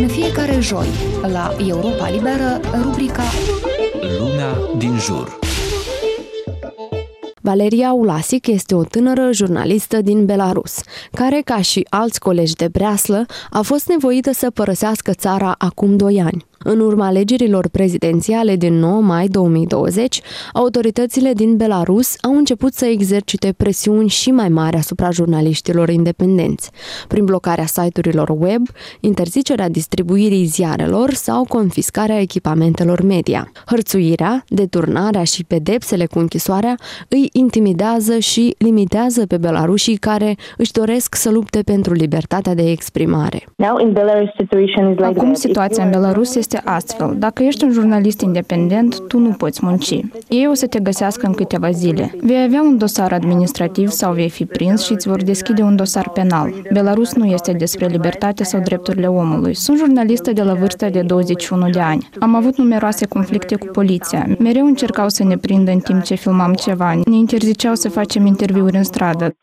În fiecare joi, la Europa Liberă, rubrica Lumea din jur. Valeria Ulasic este o tânără jurnalistă din Belarus, care, ca și alți colegi de breaslă, a fost nevoită să părăsească țara acum doi ani. În urma alegerilor prezidențiale din 9 mai 2020, autoritățile din Belarus au început să exercite presiuni și mai mari asupra jurnaliștilor independenți, prin blocarea site-urilor web, interzicerea distribuirii ziarelor sau confiscarea echipamentelor media. Hărțuirea, deturnarea și pedepsele cu închisoarea îi intimidează și limitează pe belarușii care își doresc să lupte pentru libertatea de exprimare. Acum situația în Belarus este este astfel. Dacă ești un jurnalist independent, tu nu poți munci. Ei o să te găsească în câteva zile. Vei avea un dosar administrativ sau vei fi prins și îți vor deschide un dosar penal. Belarus nu este despre libertate sau drepturile omului. Sunt jurnalistă de la vârsta de 21 de ani. Am avut numeroase conflicte cu poliția. Mereu încercau să ne prindă în timp ce filmam ceva. Ne interziceau să facem interviuri în stradă.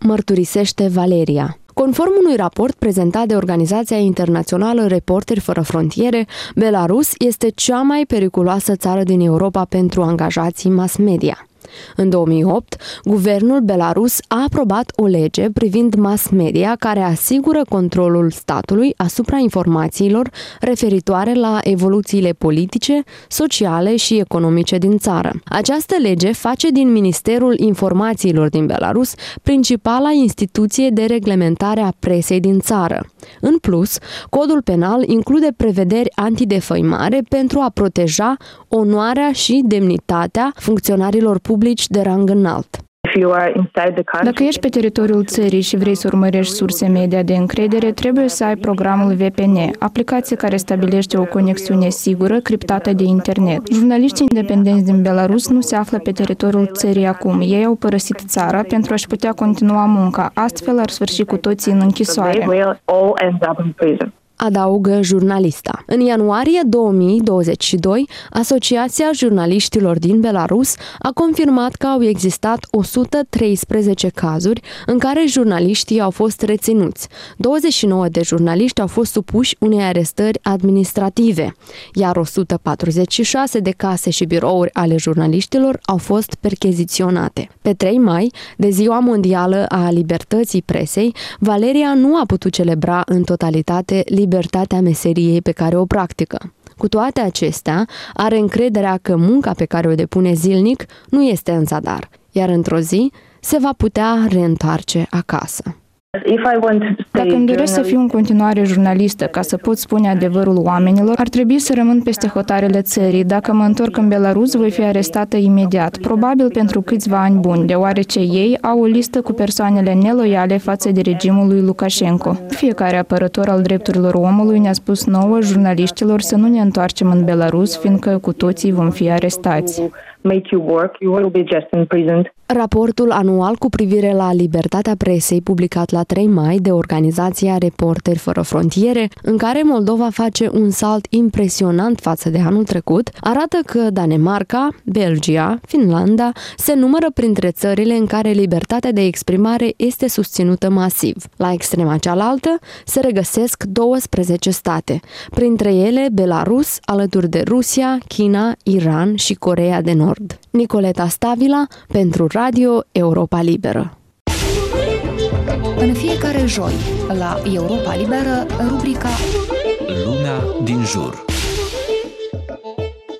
Mărturisește Valeria. Conform unui raport prezentat de Organizația Internațională Reporteri Fără Frontiere, Belarus este cea mai periculoasă țară din Europa pentru angajații mass media. În 2008, guvernul Belarus a aprobat o lege privind mass media care asigură controlul statului asupra informațiilor referitoare la evoluțiile politice, sociale și economice din țară. Această lege face din Ministerul Informațiilor din Belarus principala instituție de reglementare a presei din țară. În plus, codul penal include prevederi antidefăimare pentru a proteja onoarea și demnitatea funcționarilor publici de rang înalt. Dacă ești pe teritoriul țării și vrei să urmărești surse media de încredere, trebuie să ai programul VPN, aplicație care stabilește o conexiune sigură, criptată de internet. Jurnaliștii independenți din Belarus nu se află pe teritoriul țării acum. Ei au părăsit țara pentru a-și putea continua munca. Astfel ar sfârși cu toții în închisoare adaugă jurnalista. În ianuarie 2022, Asociația Jurnaliștilor din Belarus a confirmat că au existat 113 cazuri în care jurnaliștii au fost reținuți. 29 de jurnaliști au fost supuși unei arestări administrative, iar 146 de case și birouri ale jurnaliștilor au fost percheziționate. Pe 3 mai, de Ziua Mondială a Libertății Presei, Valeria nu a putut celebra în totalitate libertatea libertatea meseriei pe care o practică. Cu toate acestea, are încrederea că munca pe care o depune zilnic nu este în zadar, iar într-o zi se va putea reîntoarce acasă. Dacă îmi doresc să fiu în continuare jurnalistă ca să pot spune adevărul oamenilor, ar trebui să rămân peste hotarele țării. Dacă mă întorc în Belarus, voi fi arestată imediat, probabil pentru câțiva ani buni, deoarece ei au o listă cu persoanele neloiale față de regimul lui Lukashenko. Fiecare apărător al drepturilor omului ne-a spus nouă jurnaliștilor să nu ne întoarcem în Belarus, fiindcă cu toții vom fi arestați make you work, you will be just imprisoned. Raportul anual cu privire la libertatea presei, publicat la 3 mai de organizația Reporteri Fără Frontiere, în care Moldova face un salt impresionant față de anul trecut, arată că Danemarca, Belgia, Finlanda se numără printre țările în care libertatea de exprimare este susținută masiv. La extrema cealaltă se regăsesc 12 state, printre ele Belarus, alături de Rusia, China, Iran și Corea de Nord. Nord. Nicoleta Stavila pentru Radio Europa Liberă. În fiecare joi, la Europa Liberă, rubrica Lumea din jur.